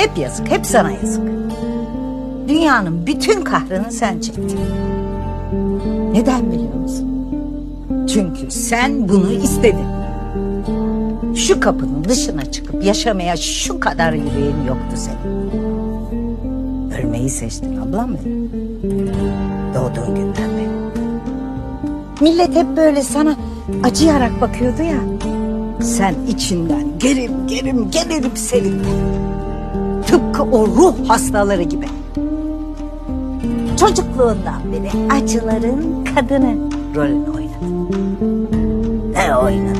Hep yazık, hep sana yazık. Dünyanın bütün kahrını sen çektin. Neden biliyor musun? Çünkü sen bunu istedin. Şu kapının dışına çıkıp yaşamaya şu kadar yüreğin yoktu senin. Ölmeyi seçtin ablam benim. Doğduğun günden beri. Millet hep böyle sana acıyarak bakıyordu ya. Sen içinden gerim gerim gerilip sevindin. Tıpkı o ruh hastaları gibi. Çocukluğundan beri acıların kadını rolünü oynadın. Ne oynadın